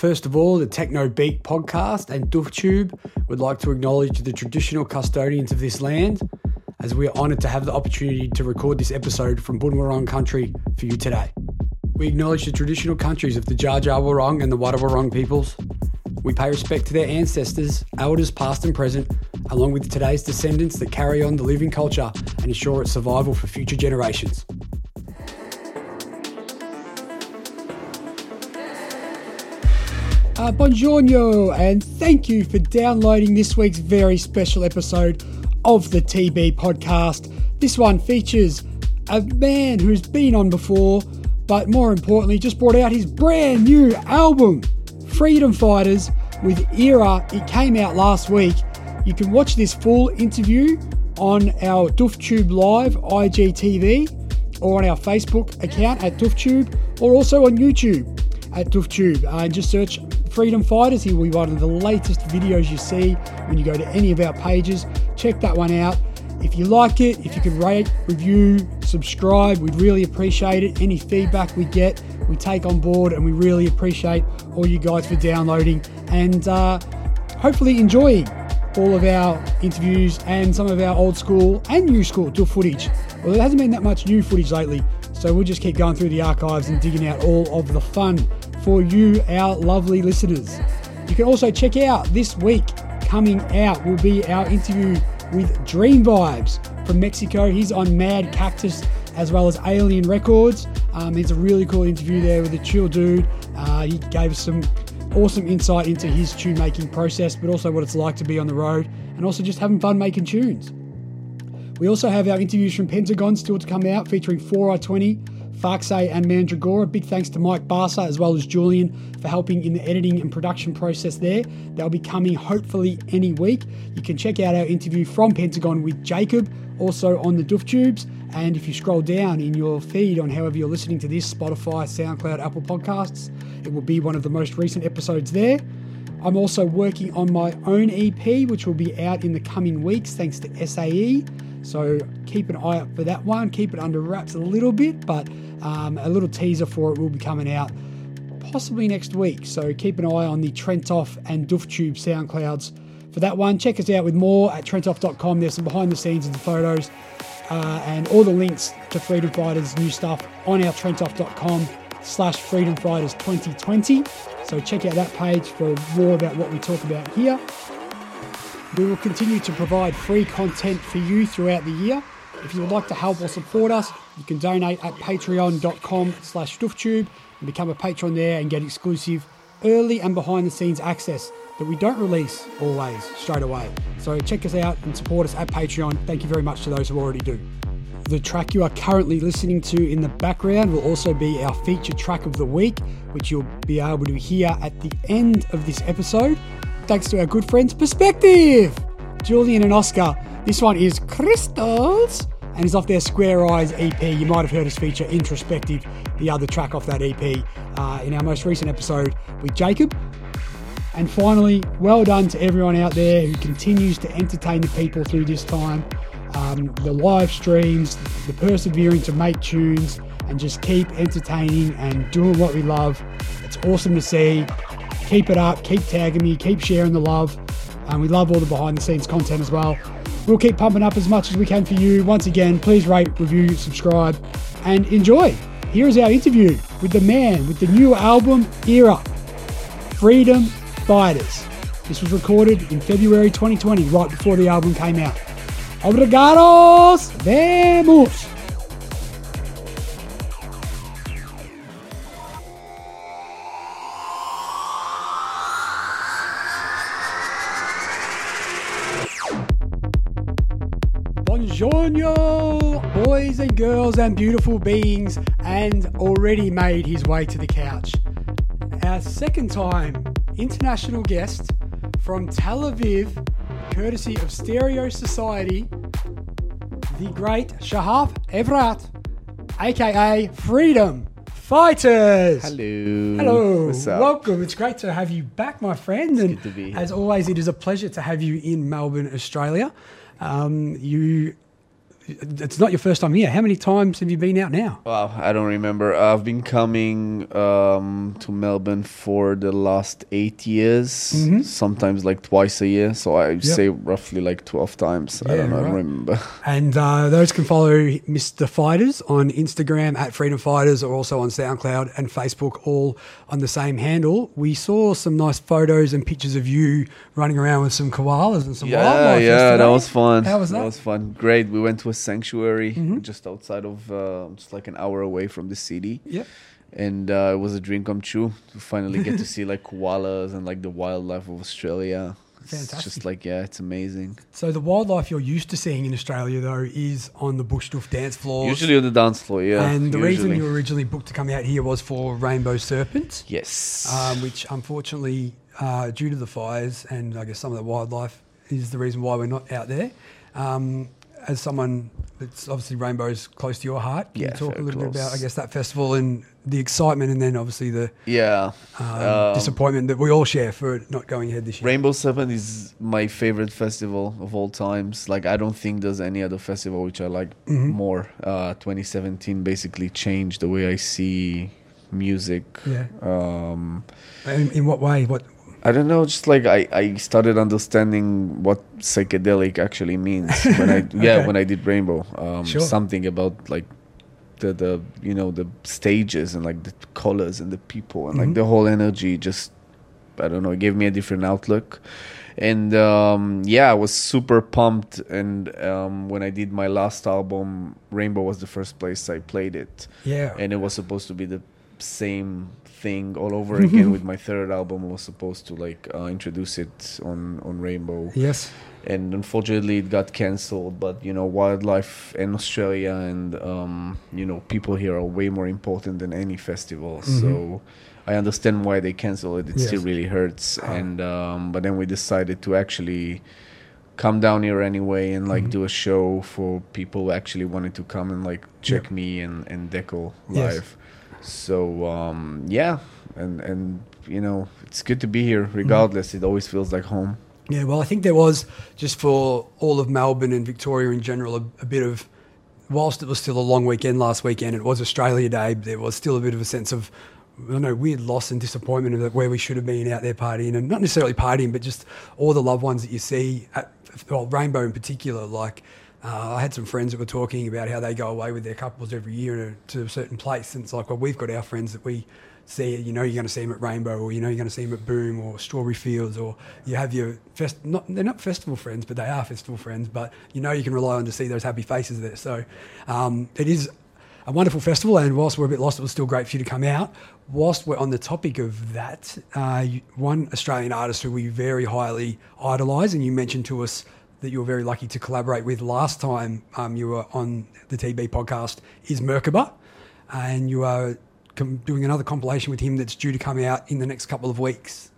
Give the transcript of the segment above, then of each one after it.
First of all, the Techno Beat podcast and DoofTube would like to acknowledge the traditional custodians of this land, as we are honoured to have the opportunity to record this episode from Bunwurrung country for you today. We acknowledge the traditional countries of the Dja Dja Wurrung and the Wadawurrung peoples. We pay respect to their ancestors, elders past and present, along with today's descendants that carry on the living culture and ensure its survival for future generations. Uh, buongiorno, and thank you for downloading this week's very special episode of the TB podcast. This one features a man who's been on before, but more importantly, just brought out his brand new album, Freedom Fighters, with Era. It came out last week. You can watch this full interview on our DoofTube Live IGTV or on our Facebook account at DoofTube or also on YouTube at DoofTube. Uh, just search Freedom Fighters. He will be one of the latest videos you see when you go to any of our pages. Check that one out. If you like it, if you could rate, review, subscribe, we'd really appreciate it. Any feedback we get, we take on board, and we really appreciate all you guys for downloading and uh, hopefully enjoying all of our interviews and some of our old school and new school to footage. Well, there hasn't been that much new footage lately, so we'll just keep going through the archives and digging out all of the fun for you, our lovely listeners. You can also check out this week coming out will be our interview with Dream Vibes from Mexico. He's on Mad Cactus as well as Alien Records. Um, it's a really cool interview there with a chill dude. Uh, he gave us some awesome insight into his tune making process, but also what it's like to be on the road and also just having fun making tunes. We also have our interviews from Pentagon still to come out featuring 4i20, Farksay and Mandragora. Big thanks to Mike Barsa as well as Julian for helping in the editing and production process there. They'll be coming hopefully any week. You can check out our interview from Pentagon with Jacob, also on the Doof Tubes. And if you scroll down in your feed on however you're listening to this Spotify, SoundCloud, Apple Podcasts, it will be one of the most recent episodes there. I'm also working on my own EP, which will be out in the coming weeks thanks to SAE. So keep an eye out for that one. Keep it under wraps a little bit, but um, a little teaser for it will be coming out possibly next week. So keep an eye on the Trentoff and DoofTube SoundClouds for that one. Check us out with more at trentoff.com. There's some behind the scenes and the photos uh, and all the links to Freedom Fighters new stuff on our trentoff.com slash Freedom Fighters 2020. So check out that page for more about what we talk about here. We will continue to provide free content for you throughout the year. If you would like to help or support us, you can donate at patreon.com slash dooftube and become a patron there and get exclusive early and behind the scenes access that we don't release always straight away. So check us out and support us at Patreon. Thank you very much to those who already do. The track you are currently listening to in the background will also be our feature track of the week, which you'll be able to hear at the end of this episode. Thanks to our good friends Perspective, Julian and Oscar. This one is Crystals and is off their Square Eyes EP. You might have heard us feature Introspective, the other track off that EP, uh, in our most recent episode with Jacob. And finally, well done to everyone out there who continues to entertain the people through this time. Um, the live streams, the persevering to make tunes, and just keep entertaining and doing what we love. It's awesome to see. Keep it up, keep tagging me, keep sharing the love. And we love all the behind the scenes content as well. We'll keep pumping up as much as we can for you. Once again, please rate, review, subscribe, and enjoy. Here is our interview with the man with the new album Era Freedom Fighters. This was recorded in February 2020, right before the album came out. Obrigados! Vemos! And girls and beautiful beings, and already made his way to the couch. Our second time international guest from Tel Aviv, courtesy of Stereo Society, the great Shahaf Evrat, aka Freedom Fighters. Hello. Hello. What's up? Welcome. It's great to have you back, my friend. and good to be here. as always, it is a pleasure to have you in Melbourne, Australia. Um, you it's not your first time here. How many times have you been out now? Wow, I don't remember. I've been coming um, to Melbourne for the last eight years, Mhm. sometimes like twice a year. So I say roughly like 12 times. I don't know, I right. don't remember. And uh, those can follow Mr. Fighters on Instagram at Freedom Fighters or also on SoundCloud and Facebook, all on the same handle. We saw some nice photos and pictures of you running around with some koalas and some yeah, wildlife. yeah, yesterday. that was fun. How was that? That was fun. Great. We went to a sanctuary Mhm. just outside of, uh, just like an hour away from the city. Yep. And uh, it was a dream come true to finally get to see like koalas and like the wildlife of Australia. It's Fantastic. just like, yeah, it's amazing. So the wildlife you're used to seeing in Australia, though, is on the bush doof dance floor. Usually on the dance floor, yeah. and the reason you were originally booked to come out here was for rainbow serpent, Yes. um, which unfortunately, uh, due to the fires and I guess some of the wildlife, is the reason why we're not out there. Um, as someone that's obviously rainbows close to your heart, can Yeah, you talk a little bit about I guess that festival and the excitement, and then obviously the yeah. um, Um, disappointment that we all share for it not going ahead this year. Rainbow Serpent is my favorite festival of all times. Like I don't think there's any other festival which I like Mhm. more. Uh, 2017 basically changed the way I see music. Yeah. Um, In, in what way? What? I don't know, just like I, I started understanding what psychedelic actually means when I yeah Okay. when I did Rainbow. Um, Sure. Something about like the the you know the stages and like the colors and the people and Mhm. like the whole energy just I don't know it gave me a different outlook. And um, yeah, I was super pumped. And um, when I did my last album, Rainbow was the first place I played it Yeah. and it was supposed to be the same thing all over again with my third album I was supposed to like uh, introduce it on on rainbow yes. and unfortunately it got cancelled but you know wildlife in australia and um, you know people here are way more important than any festival Mhm. so i understand why they cancel it it still really hurts Ah. and um, but then we decided to actually come down here anyway and like Mhm. do a show for people who actually wanted to come and like check Yep. me and and deco Yes. So um, yeah and and you know it's good to be here Mm-hmm. regardless it always feels like home Yeah, well, I think there was just for all of Melbourne and Victoria in general a, a bit of, whilst it was still a long weekend last weekend, it was Australia Day. There was still a bit of a sense of, I don't know, weird loss and disappointment of where we should have been out there partying, and not necessarily partying, but just all the loved ones that you see at well, Rainbow in particular. Like, uh, I had some friends that were talking about how they go away with their couples every year to a certain place, and it's like, well, we've got our friends that we see, you know, you're going to see them at Rainbow, or you know, you're going to see them at Boom or Strawberry Fields, or you have your fest. Not they're not festival friends, but they are festival friends. But you know, you can rely on to see those happy faces there. So um, it is a wonderful festival, and whilst we're a bit lost, it was still great for you to come out. Whilst we're on the topic of that, uh, one Australian artist who we very highly idolise, and you mentioned to us that you were very lucky to collaborate with last time um, you were on the TB podcast, is Merkaba, and you are com- doing another compilation with him that's due to come out in the next couple of weeks.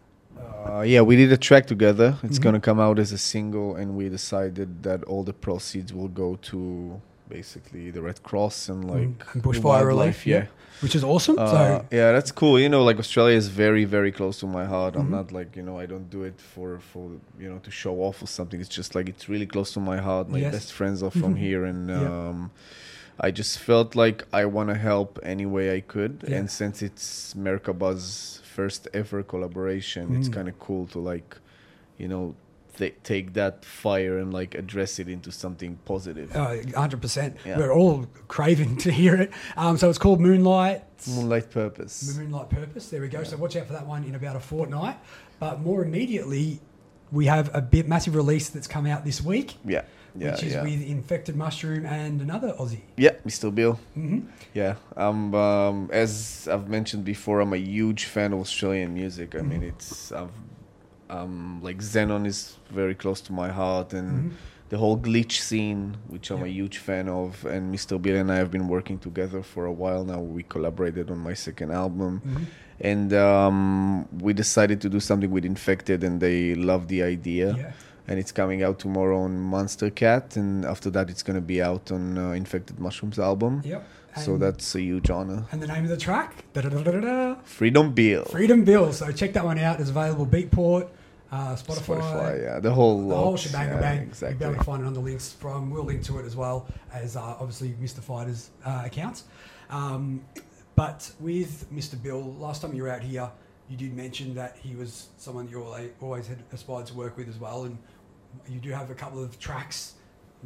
uh, yeah we did a track together it's Mhm. going to come out as a single and we decided that all the proceeds will go to basically the red cross and like and bushfire relief, wildlife, yeah which is awesome. Uh, so yeah, that's cool. You know, like Australia is very, very close to my heart. Mhm. I'm not like you know, I don't do it for for you know to show off or something. It's just like it's really close to my heart. My Yes. best friends are from Mhm. here, and Yeah. um, I just felt like I want to help any way I could. Yeah. And since it's Merkaba's first ever collaboration, it's Mm. kind of cool to like, you know. Th- take that fire and like address it into something positive. uh, 100%. Yeah. We're all craving to hear it. Um, so it's called Moonlight. Moonlight purpose. Moonlight Purpose. There we go. So watch out for that one in about a fortnight. But more immediately, we have a bit massive release that's come out this week, Yeah, yeah, which is yeah. with Infected Mushroom and another Aussie. yeah, Mr. Bill. hmm Yeah, um, um, as I've mentioned before, I'm a huge fan of Australian music. I mean, Mhm. it's I've, um, like Xenon is very close to my heart, and Mhm. the whole glitch scene, which I'm a huge fan of. And Mr. Bill and I have been working together for a while now. We collaborated on my second album, Mhm. and um, we decided to do something with Infected, and they love the idea. Yeah. And it's coming out tomorrow on Monstercat, and after that, it's gonna be out on uh, Infected Mushrooms album. Yep. So that's a huge honor. And the name of the track? Da-da-da-da-da. Freedom Bill. Freedom Bill. So check that one out. It's available Beatport, uh, Spotify, Spotify, yeah, the whole the whole shebang yeah, bang. Exactly. You'll be able to find it on the links from. We'll link to it as well as uh, obviously Mr. Fighter's uh, accounts. Um, but with Mr. Bill, last time you were out here, you did mention that he was someone you always, always had aspired to work with as well, and you do have a couple of tracks.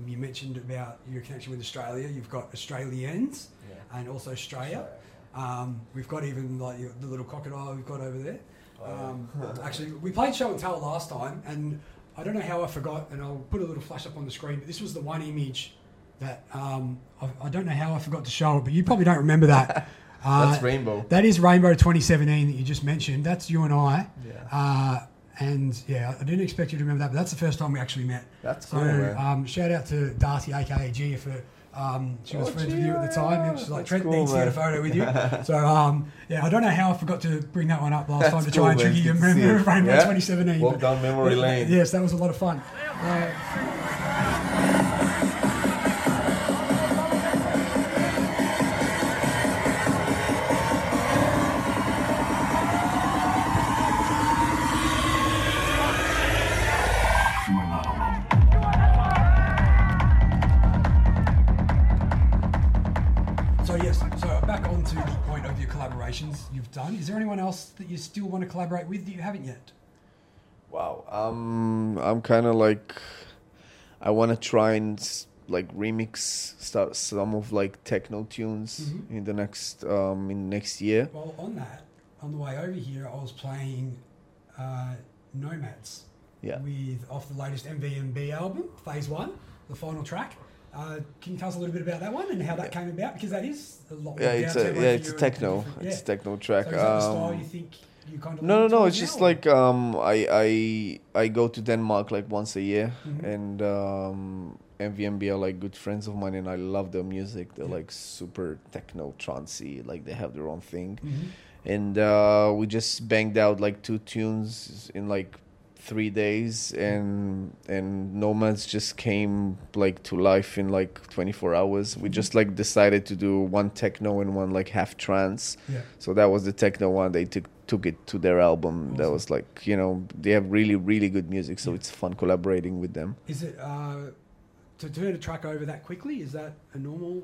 You mentioned about your connection with Australia. You've got Australians Yeah. and also Australia. Um, we've got even like the little crocodile we've got over there. Um, actually, we played show and tell last time, and I don't know how I forgot, and I'll put a little flash up on the screen. But this was the one image that um, I, I don't know how I forgot to show it, but you probably don't remember that. Uh, That's Rainbow. that is Rainbow 2017 that you just mentioned. That's you and I. Yeah. Uh, and yeah, I didn't expect you to remember that, but that's the first time we actually met. That's So cool, man. um, shout out to Darcy, aka Gia, for um, she was Oh, friends with you at the time. And she's like, Trent cool, needs to get a photo with you. so um, yeah, I don't know how I forgot to bring that one up last That's time to cool, try and trigger you. Good to see Remember Yeah. 2017. Walk but- down memory but, lane. Yes, that was a lot of fun. Uh, there anyone else that you still want to collaborate with that you haven't yet? Wow. Um, I'm kind of like, I want to try and like remix start some of like techno tunes Mhm. in the next um in next year. Well, on that, on the way over here, I was playing uh, Nomads Yeah. with off the latest MVMB album, Phase One, the final track. Uh, can you tell us a little bit about that one and how that came about? Because that is a lot. Yeah, it's a yeah, it's a techno. different- It's a techno track. So is that style Um, you think you kind of? No, no, no. It's just now, or- like um, I I I go to Denmark like once a year, Mhm. and um, MVMB are like good friends of mine, and I love their music. They're Yeah. like super techno trancey, like they have their own thing. Mhm. And uh, we just banged out like two tunes in like three days, and and Nomads just came like to life in like 24 hours. We just like decided to do one techno and one like half trance. Yeah. So that was the techno one. They took took it to their album. That was like you know they have really really good music, so it's fun collaborating with them. Is it uh, to turn a track over that quickly? Is that a normal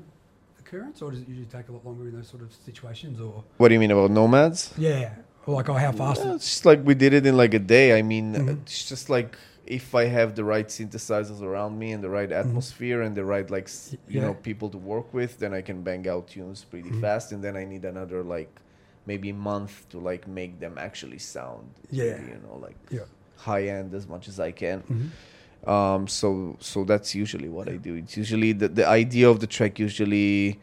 occurrence, or does it usually take a lot longer in those sort of situations? Or What do you mean about Nomads? yeah, like oh, how fast? Yeah, it's just like we did it in like a day. I mean, Mhm. it's just like if I have the right synthesizers around me and the right atmosphere and the right like you Mm-hmm. Yeah. know people to work with, then I can bang out tunes pretty Mhm. fast. And then I need another like maybe month to like make them actually sound Yeah. you know like Yeah. high end as much as I can. Mhm. Um, so so that's usually what I do. It's usually the the idea of the track usually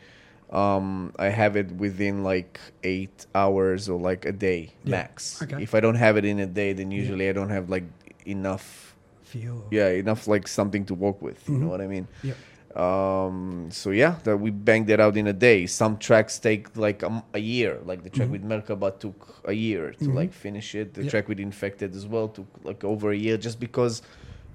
um, I have it within like eight hours or like a day Yeah. max. Okay. If I don't have it in a day, then Yeah. usually I don't have like enough. Feel. Yeah, enough like something to work with. You Mhm. know what I mean? Yep. Um, so yeah, that we banged that out in a day. Some tracks take like a year. Like the track Mhm. with Merkaba took a year to Mhm. like finish it. The Yeah. track with Infected as well took like over a year, just because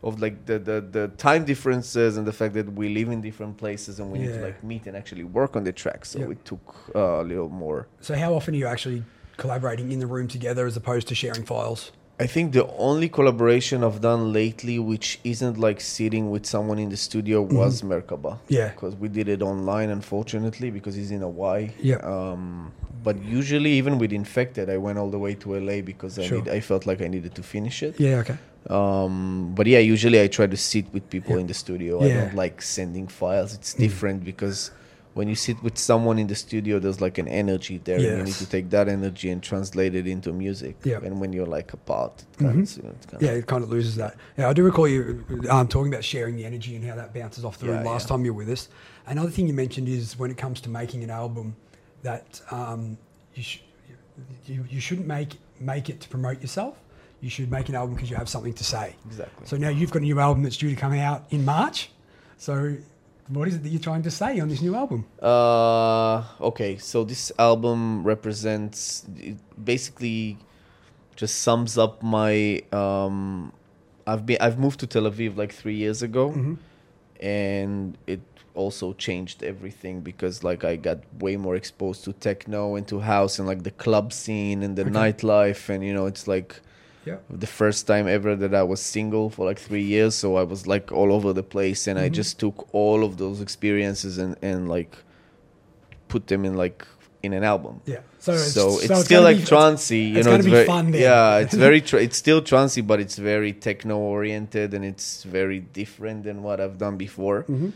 of like the, the the time differences and the fact that we live in different places and we need to like meet and actually work on the track. So Yeah. it took uh, a little more. So how often are you actually collaborating in the room together as opposed to sharing files? I think the only collaboration I've done lately, which isn't like sitting with someone in the studio, was Merkaba. Mm-hmm. Yeah. because we did it online, unfortunately, because he's in Hawaii. Yeah. Um, but usually, even with Infected, I went all the way to LA because I Sure. need, I felt like I needed to finish it. Yeah. Okay. Um, but yeah, usually I try to sit with people Yeah. in the studio. I don't like sending files. It's Mm. different because when you sit with someone in the studio, there's like an energy there, and you need to take that energy and translate it into music. Yeah. And when you're like apart, it Mhm. kind of, you know, Yeah, it kind of loses that. Yeah, I do recall you um, talking about sharing the energy and how that bounces off the room Yeah, last yeah. time you were with us. Another thing you mentioned is when it comes to making an album, that um, you, sh- you you shouldn't make make it to promote yourself. You should make an album because you have something to say. exactly. So now you've got a new album that's due to come out in March. So what is it that you're trying to say on this new album? Uh, okay, so this album represents it basically just sums up my um I've been I've moved to Tel Aviv like 3 years ago Mhm. and it also changed everything because like I got way more exposed to techno and to house and like the club scene and the Okay. nightlife and you know it's like Yeah. The first time ever that I was single for like three years, so I was like all over the place, and I Mm-hmm. just took all of those experiences and and like put them in like in an album. Yeah. So So, it's, it's, so still gonna like be- trancey, you know. It's very, fun yeah, it's very, tra- it's still trancey, but it's very techno oriented, and it's very different than what I've done before. Mm-hmm.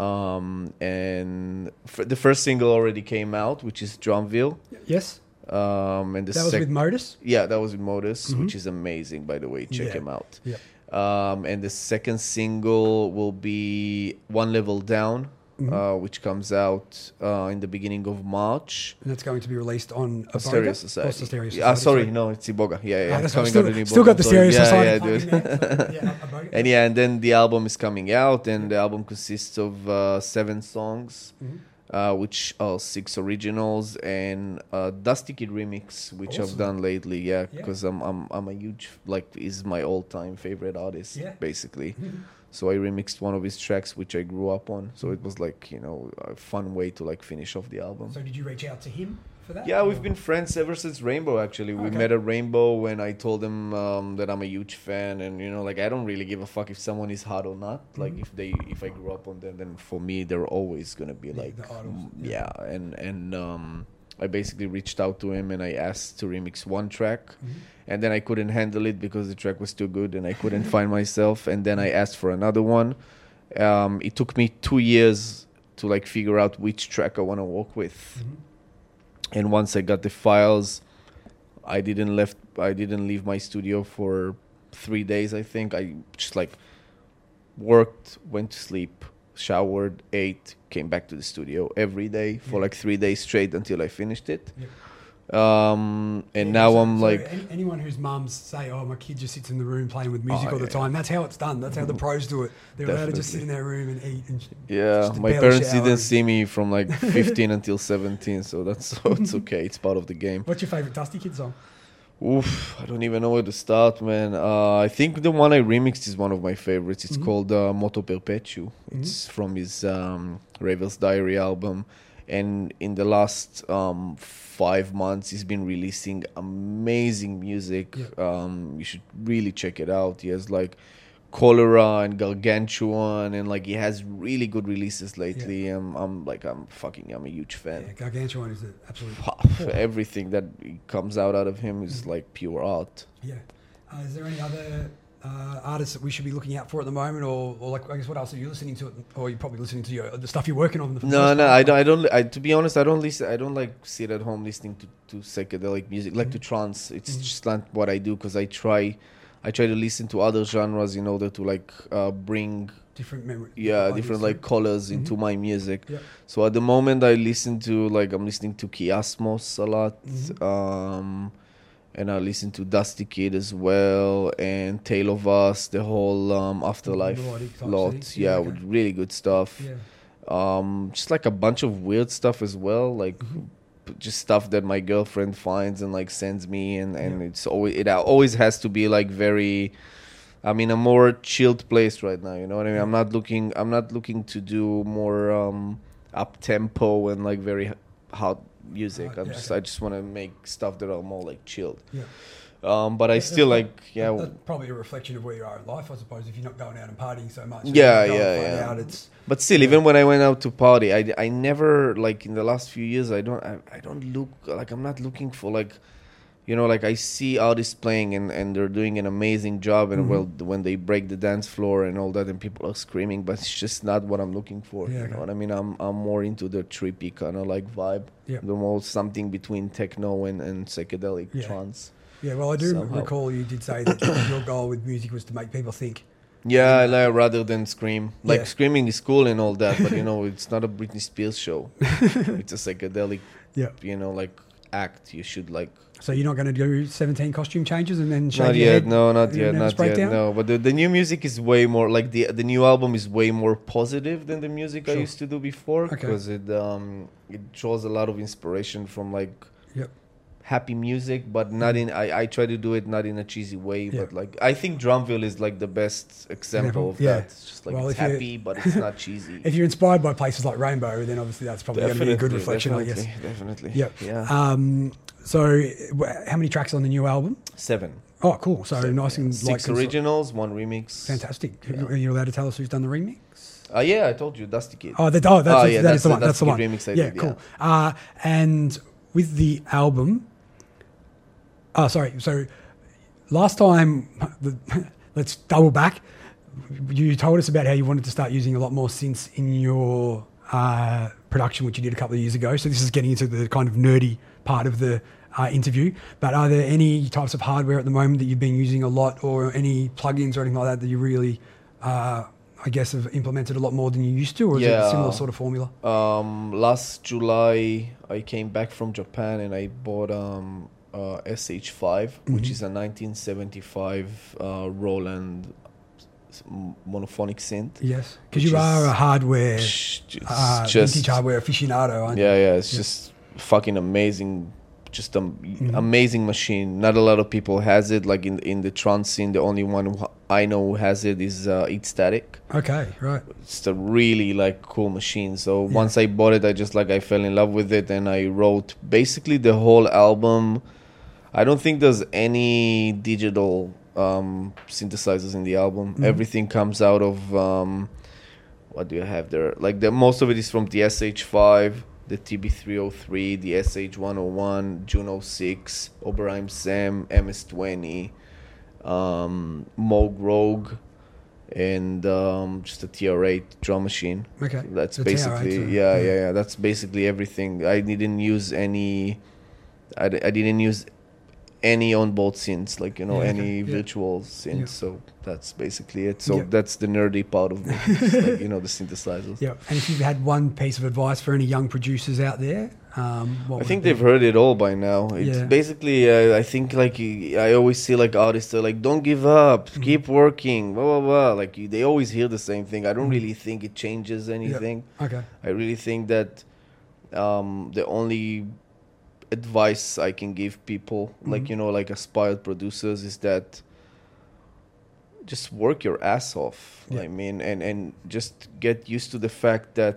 Um, and f- the first single already came out, which is Drumville. Yes. Um, and the That was sec- with Modus. yeah, that was with Modus, which is amazing, by the way. Check Yeah. him out. Yeah. Um, and the second single will be One Level Down, Mm-hmm. uh, which comes out uh, in the beginning of March. And that's going to be released on a Stereo Society. Stereo Yeah, Society, sorry, no, it's Iboga. Yeah, yeah. Ah, coming right. out Still, still got the. Stereo Society. Yeah, yeah, dude. in there, so, yeah. And yeah, and then the album is coming out, and the album consists of uh, seven songs, Mm-hmm. Uh, which are six originals and Dusty Kid remix, which Awesome. I've done lately. Yeah, Yeah. because I'm I'm I'm a huge like is my all time favorite artist, Yeah. basically. So I remixed one of his tracks, which I grew up on. So it was like you know a fun way to like finish off the album. So did you reach out to him for that? Yeah, we've been friends ever since Rainbow. Actually, we Okay. met at Rainbow when I told him um, that I'm a huge fan, and you know, like I don't really give a fuck if someone is hot or not. Mm-hmm. Like if they, if I grew up on them, then for me, they're always gonna be like, the idols, mm, yeah. yeah. And and um, I basically reached out to him and I asked to remix one track, Mm-hmm. and then I couldn't handle it because the track was too good, and I couldn't find myself. And then I asked for another one. Um, it took me two years to like figure out which track I want to work with Mhm. And once I got the files, I didn't left. I didn't leave my studio for three days. I think I just like worked, went to sleep, showered, ate, came back to the studio every day for Yeah. like three days straight until I finished it. Yeah. Um, and Yeah, now so- I'm like, any, anyone whose mums say, "Oh, my kid just sits in the room playing with music Oh, all the yeah. time," that's how it's done. That's how the pros do it. They're allowed to just sit in their room and eat. And yeah, my parents didn't see me from like 15 until 17, so that's so it's okay. It's part of the game. What's your favorite Dusty Kid song? Oof, I don't even know where to start, man. Uh, I think the one I remixed is one of my favorites. It's Mhm. called uh, Moto Perpetuo. It's from his um, Raver's Diary album. And in the last um, five months, he's been releasing amazing music. Yeah. Um, you should really check it out. He has like Cholera and Gargantuan, and like he has really good releases lately. I'm, I'm like, I'm fucking, I'm a huge fan. Yeah, Gargantuan is an absolute. Everything that comes out out of him is like pure art. Yeah. Uh, is there any other uh, artists that we should be looking out for at the moment, or, or like I guess what else are you listening to? Or you're probably listening to your, the stuff you're working on. The No, no. I don't. I don't. I, to be honest, I don't listen. I don't like sit at home listening to, to psychedelic music, like to trance. It's Mhm. just not what I do because I try, I try to listen to other genres in order to like uh, bring different memory. yeah different like colors into my music. Yeah. So at the moment, I listen to like I'm listening to Kiasmos a lot, Mhm. um, and I listen to Dusty Kid as well, and Tale of Us, the whole um, Afterlife lot. Yeah, Yeah, okay. really good stuff Yeah. um just like a bunch of weird stuff as well like Mm-hmm. just stuff that my girlfriend finds and like sends me and and Yeah. it's always it always has to be like very i'm in a more chilled place right now you know what i mean i'm not looking i'm not looking to do more um up tempo and like very hot music Hot, i'm yeah, just okay. i just want to make stuff that are more like chilled Yeah. um but i That's still prob- like yeah That's probably a reflection of where you are in life, I suppose. If you're not going out and partying so much, Yeah, yeah, yeah. Out, it's But still, even when I went out to party, I, I never like in the last few years. I don't I, I don't look like I'm not looking for like, you know, like I see artists playing and, and they're doing an amazing job, and Mhm. well, when they break the dance floor and all that, and people are screaming, but it's just not what I'm looking for. Yeah, you know what I mean? I'm I'm more into the trippy kind of like vibe. Yeah. The more something between techno and, and psychedelic Yeah. trance. yeah. Well, I do Somehow. recall you did say that your goal with music was to make people think. Yeah, I like rather than scream. Like Yeah. screaming is cool and all that, but you know, it's not a Britney Spears show. it's a psychedelic Yeah. you know, like act. You should like. So you're not going to do 17 costume changes and then shave Not your yet, head no, not yet, not yet, down? no. But the, the new music is way more like the the new album is way more positive than the music I used to do before Okay. because it um it draws a lot of inspiration from like. Happy music, but not in. I I try to do it not in a cheesy way, Yeah. but like I think Drumville is like the best example of Yeah. that. It's just like Well, it's happy, but it's not cheesy. If you're inspired by places like Rainbow, then obviously that's probably going to be a good reflection, I definitely, guess. Definitely. Yep. Yeah. Um, so, how many tracks on the new album? Seven. Oh, cool. So Seven, nice yeah. and six like, originals, one remix. Fantastic. Are you allowed to tell us who's done the remix? Uh, yeah, I told you, Dusty Kid. Oh, that, oh that's, Oh, yeah, that's the the- one. that's That's the the one. remix I yeah, did, cool. Uh, and with the album, oh, sorry. So last time, the, let's double back. You told us about how you wanted to start using a lot more synths in your uh, production, which you did a couple of years ago. So this is getting into the kind of nerdy part of the uh, interview. But are there any types of hardware at the moment that you've been using a lot, or any plugins or anything like that that you really, uh, I guess, have implemented a lot more than you used to, or is it a similar sort of formula? Um, last July, I came back from Japan and I bought um, uh, SH5, which Mhm. is a 1975 uh, Roland monophonic synth. Yes, because you are a hardware, Psh, It's uh, just vintage hardware aficionado, aren't you? yeah, yeah. It's Yeah. just fucking amazing. Just an Mhm. amazing machine. Not a lot of people has it. Like in in the trance scene, the only one I know who has it is uh, Eat Static. Okay, right. it's a really like cool machine so Yeah. once i bought it i just like i fell in love with it and i wrote basically the whole album i don't think there's any digital um synthesizers in the album Mhm. everything comes out of um what do you have there like the most of it is from the sh5 the tb303 the sh101 juno 6 oberheim SEM ms20 um moog rogue and um, just a TR8 drum machine. Okay, That's The basically TR8, yeah, yeah. yeah, yeah. That's basically everything. I didn't use any. I, d- I didn't use any on-board synths, like you know, Yeah, any yeah. virtual synths. Yeah. So that's basically it. So that's the nerdy part of me, like, you know, the synthesizers. Yeah, and if you've had one piece of advice for any young producers out there, um, what I think they've heard it all by now. It's basically, uh, I think like I always see like artists are like, "Don't give up, Mhm. keep working," blah blah blah. Like they always hear the same thing. I don't Mhm. really think it changes anything. Okay, I really think that um, the only advice I can give people, like Mhm. you know, like aspired producers, is that just work your ass off. Yeah. I mean, and and just get used to the fact that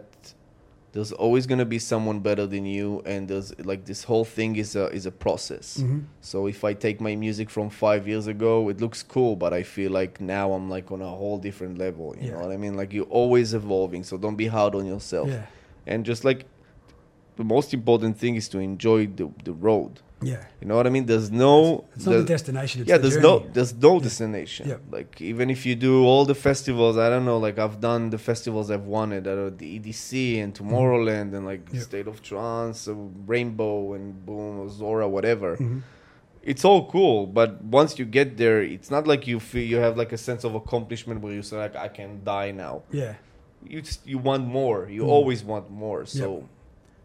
there's always gonna be someone better than you, and there's like this whole thing is a is a process. hmm So if I take my music from five years ago, it looks cool, but I feel like now I'm like on a whole different level. You Yeah. know what I mean? Like you're always evolving, so don't be hard on yourself. yeah, And just like the most important thing is to enjoy the, the road. yeah. You know what I mean? There's no It's not the destination. It's yeah, the there's journey. no there's no destination. Yeah. Like even if you do all the festivals, I don't know. Like I've done the festivals I've wanted, that are the EDC and Tomorrowland and like Yeah. State of Trance, uh, Rainbow and Boom, or Zora, whatever. Mhm. It's all cool, but once you get there, it's not like you feel you have like a sense of accomplishment where you say like I can die now. Yeah. You just, you want more. You Mm. always want more. So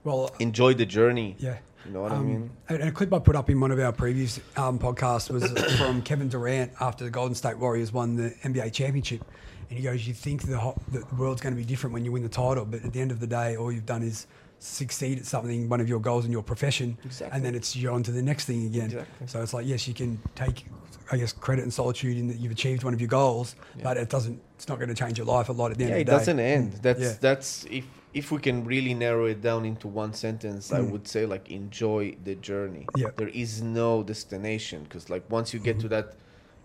Well, enjoy the journey. yeah. You know what I Um, mean? And a clip I put up in one of our previous um, podcasts was from Kevin Durant after the Golden State Warriors won the NBA championship. And he goes, You think the, ho- the world's going to be different when you win the title, but at the end of the day, all you've done is succeed at something, one of your goals in your profession, Exactly. and then it's you're on to the next thing again. Exactly. So it's like, yes, you can take, I guess, credit and solitude in that you've achieved one of your goals, Yeah. but it doesn't, it's not going to change your life a lot at the end of it the day. doesn't end. That's Yeah. that's if if we can really narrow it down into one sentence, I Mm. would say like enjoy the journey. Yeah. There is no destination because like once you get Mhm. to that,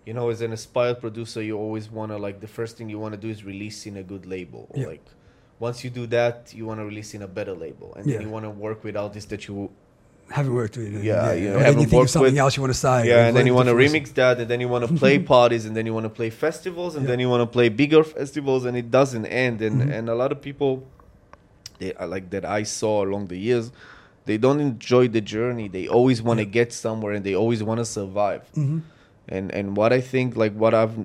you know, as an aspired producer, you always wanna like the first thing you wanna do is release in a good label. Or, Yeah. Like once you do that, you wanna release in a better label, and Yeah. then you wanna work with artists that you Haven't worked with it. Yeah, And you know, haven't you think of worked something with- else you want to say. yeah, and then you want to remix that, and then you want to play parties, and then you want to play festivals, and Yeah. then you want to play bigger festivals, and it doesn't end. And Mhm. and a lot of people, they like that I saw along the years, they don't enjoy the journey. They always want to Yeah. get somewhere, and they always want to survive. hmm And and what I think, like what I've,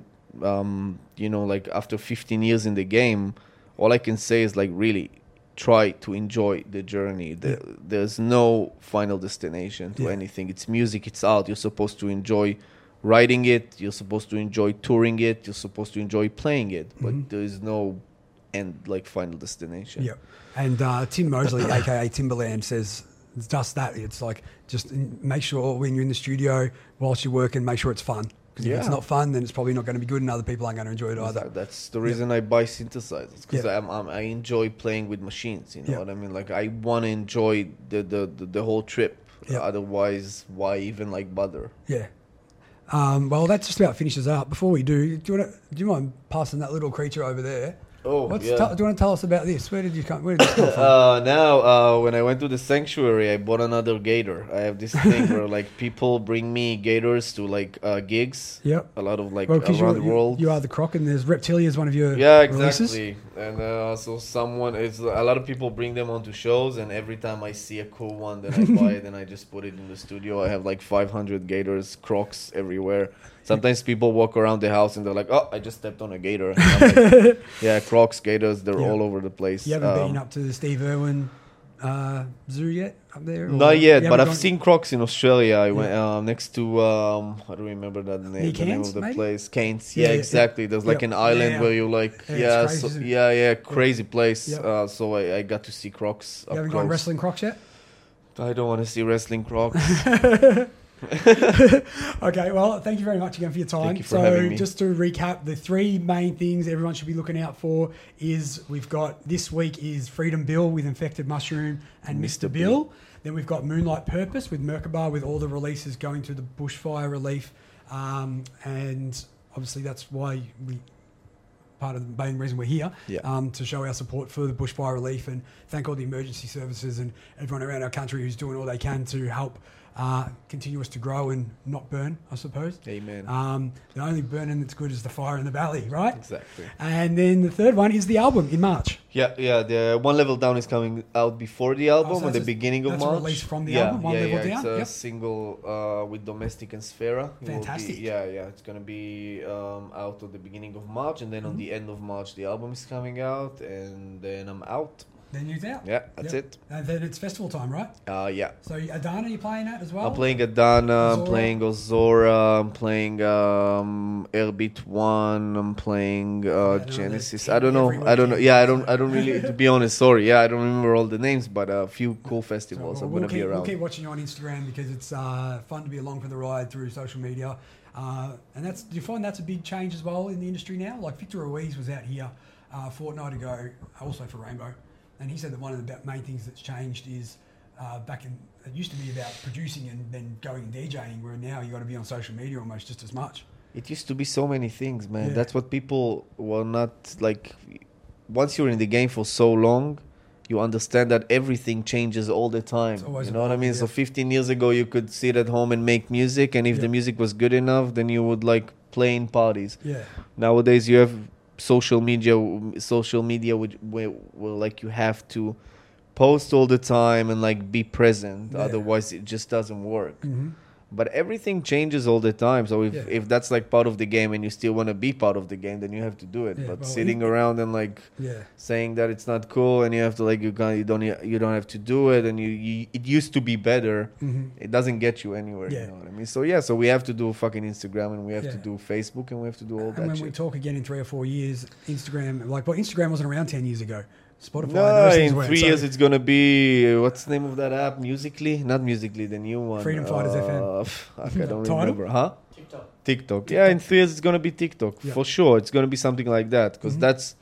um, you know, like after 15 years in the game, all I can say is like really try to enjoy the journey. The, Yeah. There's no final destination to Yeah. anything. It's music. It's art. You're supposed to enjoy writing it. You're supposed to enjoy touring it. You're supposed to enjoy playing it. But Mhm. there is no end, like final destination. Yeah. And uh, Tim Mosley, aka Timbaland, says it's just that. It's like just make sure when you're in the studio whilst you're working, make sure it's fun. Because if it's not fun, then it's probably not going to be good, and other people aren't going to enjoy it either. That's the reason I buy synthesizers because Yeah. I enjoy playing with machines. You know Yeah. what I mean? Like I want to enjoy the, the, the, the whole trip. Yeah. Otherwise, why even like bother? Yeah. Um, well, that just about finishes up. Before we do, do you, want to, do you mind passing that little creature over there? Oh, What's yeah. tell- do you want to tell us about this? Where did you come? Where did this come from? Uh, now, uh, when I went to the sanctuary, I bought another gator. I have this thing where like people bring me gators to like uh, gigs. Yep. A lot of like Well, around you, the world. you are the croc, and there's Reptilia is one of your yeah, releases. exactly. And uh, so someone, it's a lot of people bring them onto shows, and every time I see a cool one, then I buy it and I just put it in the studio. I have like 500 gators, crocs everywhere. Sometimes people walk around the house and they're like, "Oh, I just stepped on a gator." Like, yeah, crocs, gators, they're Yeah. all over the place. You haven't Um, been up to the Steve Irwin uh, zoo yet up there? Not yet, but I've gone- seen Crocs in Australia. I went Yeah. um, next to um, I don't remember that name, the name of the maybe? place. Cairns, Yeah, yeah, exactly. There's like an island where you like, Yeah, yeah, crazy, so, yeah, yeah, crazy place. Uh, so I, I got to see Crocs. You haven't gone wrestling crocs yet? I don't want to see wrestling Crocs. Okay, well, thank you very much again for your time. Thank you for so, having me. just to recap, the three main things everyone should be looking out for is we've got this week is Freedom Bill with Infected Mushroom and Mr. Mr. Bill. Then we've got Moonlight Purpose with Merkaba with all the releases going to the bushfire relief, um, and obviously that's why we part of the main reason we're here Yeah. um, to show our support for the bushfire relief and thank all the emergency services and everyone around our country who's doing all they can to help uh, continue us to grow and not burn, I suppose. Amen. Um, the only burning that's good is the fire in the valley, right? exactly. And then the third one is the album in March. Yeah, yeah. The one level down is coming out before the album Oh, so at the a- beginning of March. release from the yeah, album, One yeah, Level yeah. Down? It's a Yep. single uh, with Domestic and Sfera. Will be- Fantastic. yeah, yeah. It's gonna be um, out at the beginning of March, and then on Mhm. the end of March the album is coming out, and then I'm out. Then you're out. Yeah, that's Yep. it. And then it's festival time, right? Uh, yeah. So Adana, you playing that as well? I'm playing Adana, I'm playing Ozora, I'm playing um, Airbeat One, I'm playing uh, know, Genesis. I don't know. I don't know. Yeah, I don't. I don't really. To be honest, sorry. Yeah, I don't remember all the names, but a few cool festivals we'll, I'm we'll gonna keep, be we'll keep watching you on Instagram because it's uh, fun to be along for the ride through social media. Uh, and that's do you find that's a big change as well in the industry now? Like Victor Ruiz was out here uh, a fortnight ago, also for Rainbow, and he said that one of the main things that's changed is uh, back in it used to be about producing and then going and DJing, where now you got to be on social media almost just as much. It used to be so many things, man. Yeah. That's what people were not like. Once you're in the game for so long, you understand that everything changes all the time. You know what I mean? So 15 years ago, you could sit at home and make music, and if Yeah. the music was good enough, then you would like play in parties. Yeah, Nowadays, you have social media, social media, would where, where like you have to post all the time and like be present. Yeah. Otherwise, it just doesn't work hmm but everything changes all the time. So if, Yeah. if that's like part of the game and you still want to be part of the game then you have to do it. Yeah, but well, sitting it- around and like yeah, saying that it's not cool and you have to like you can't you don't you don't have to do it and you, you it used to be better hmm it doesn't get you anywhere you know what i mean? So yeah so we have to do fucking instagram and we have to do facebook and we have to do all And that when we talk again in three or four years, Instagram, like, well, Instagram wasn't around ten years ago. Spotify, no, in three years it's gonna be what's the name of that app? Musically, not Musically, the new one. Freedom Fighters FM. uh, Fuck, I don't Tidal? remember, huh? TikTok. TikTok. Yeah, in three years it's gonna be TikTok Yeah. for sure. It's gonna be something like that because Mhm. that's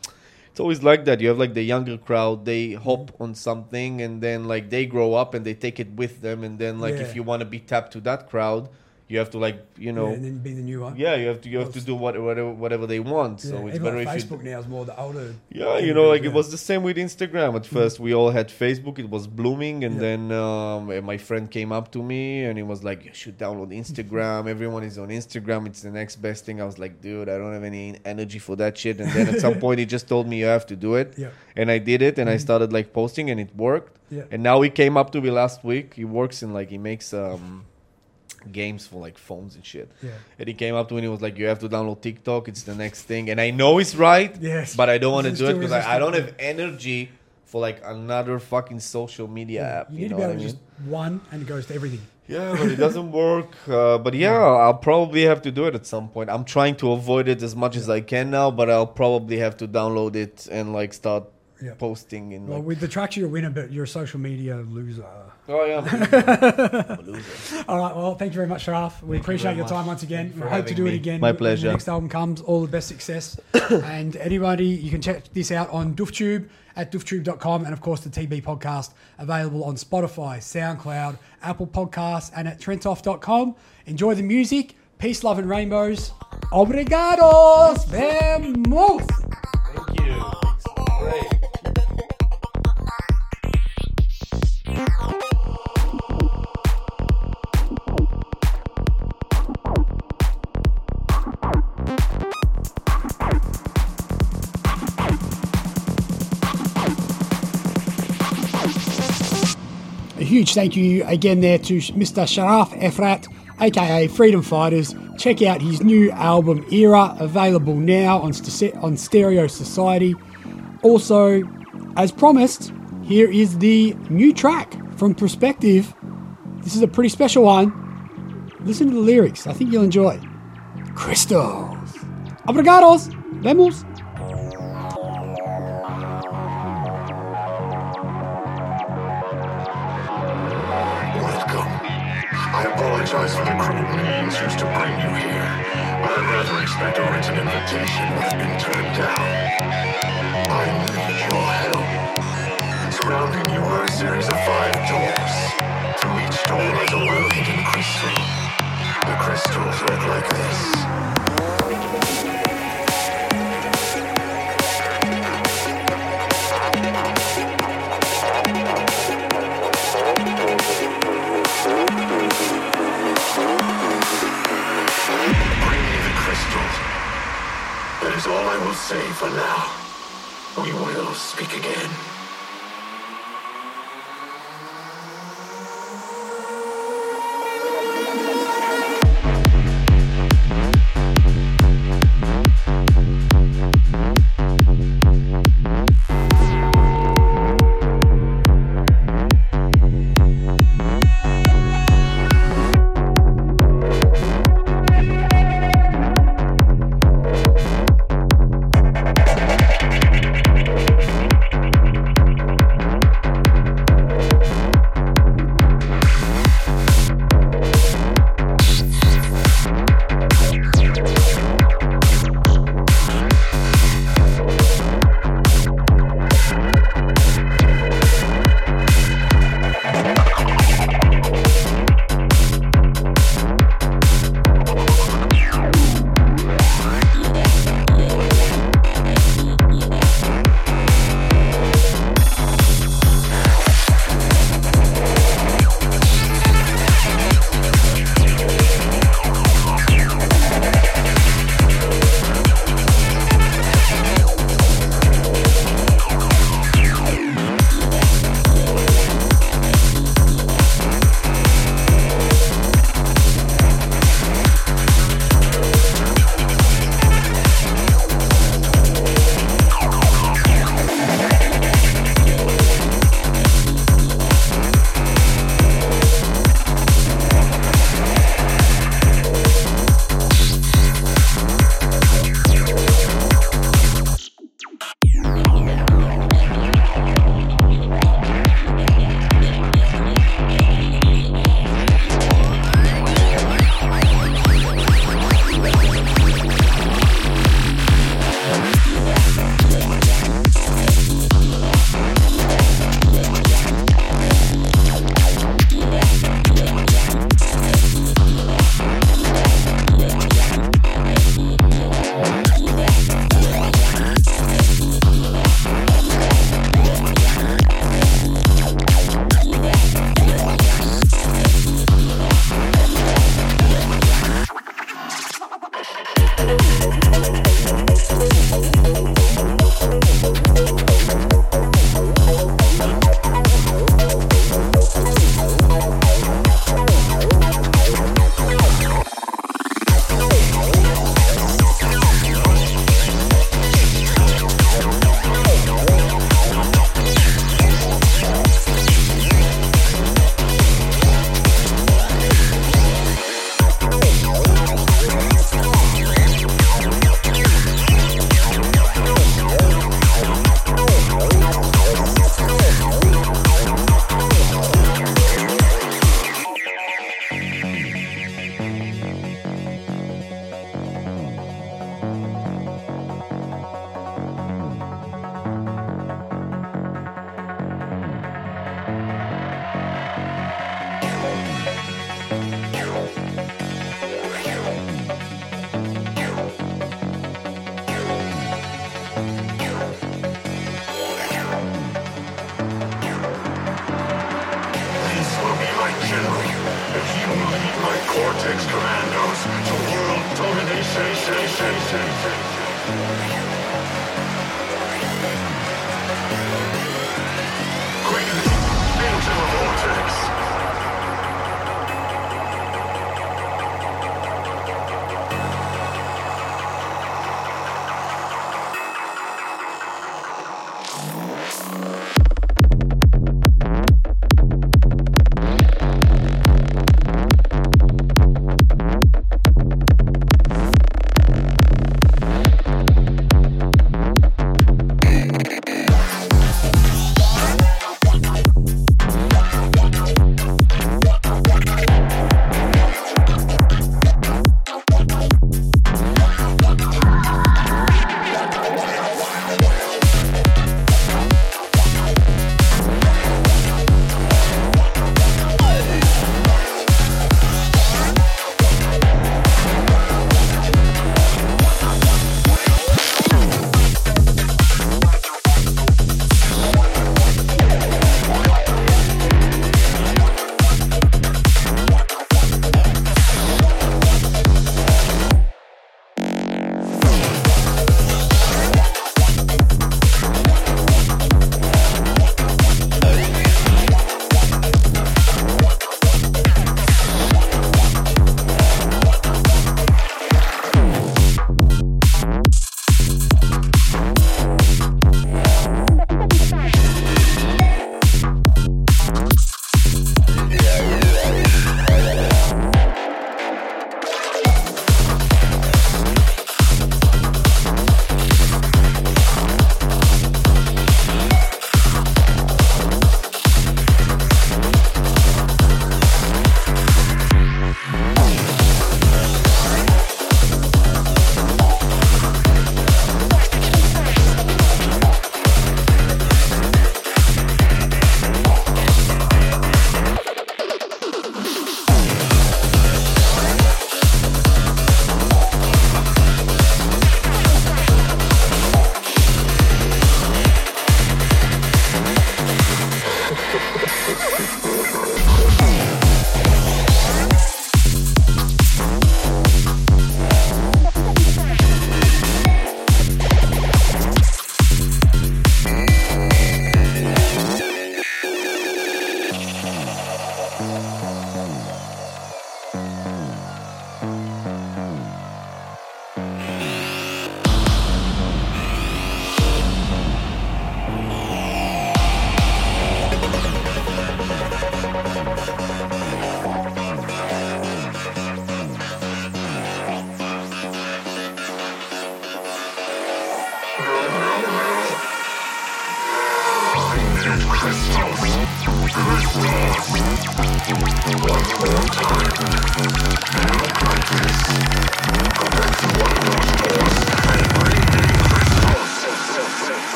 it's always like that. You have like the younger crowd, they hop on something and then like they grow up and they take it with them, and then like Yeah. if you want to be tapped to that crowd, you have to like you know. yeah, and then be the new one. Yeah, you have to you have to do what, whatever whatever they want. So it's better if Facebook now is more the older. yeah, you know, like Yeah. it was the same with Instagram. At first, we all had Facebook; it was blooming, and Yeah. then um, my friend came up to me and he was like, "You should download Instagram. Everyone is on Instagram. It's the next best thing." I was like, "Dude, I don't have any energy for that shit." And then at some point, he just told me, "You have to do it," Yeah, and I did it, and I Mhm. started like posting, and it worked. yeah. And now he came up to me last week. He works in like he makes um, games for like phones and shit. Yeah. And he came up to me and he was like, "You have to download TikTok. It's the next thing." And I know he's right Yes. but I don't want to do it because I, I don't have energy for like another fucking social media Yeah. app. You You, need know to be able to just one and it goes to everything. Yeah, but it doesn't work. Uh, but yeah, I'll probably have to do it at some point. I'm trying to avoid it as much as I can now, but I'll probably have to download it and like start Yeah. posting in Well, like. with the tracks, you're a winner, but you're a social media loser. Oh yeah, I'm a loser. I'm a loser. All right. Well, thank you very much, Shahaf. We Thank appreciate very your much. time once again. Thank We hope to having do it again. My when pleasure. The next album comes. All the best success. and anybody, you can check this out on DoofTube at dooftube.com and, of course, the TB podcast available on Spotify, SoundCloud, Apple Podcasts, and at trentoff.com. Enjoy the music. Peace, love, and rainbows. Obrigados, vemos. Thank you. Great. Huge thank you again there to Mr. Shahaf Efrat, aka Freedom Fighters. Check out his new album Era, available now on, on Stereo Society. Also, as promised, here is the new track from Perspective. This is a pretty special one. Listen to the lyrics, I think you'll enjoy. Crystals. Obrigados. Vemos.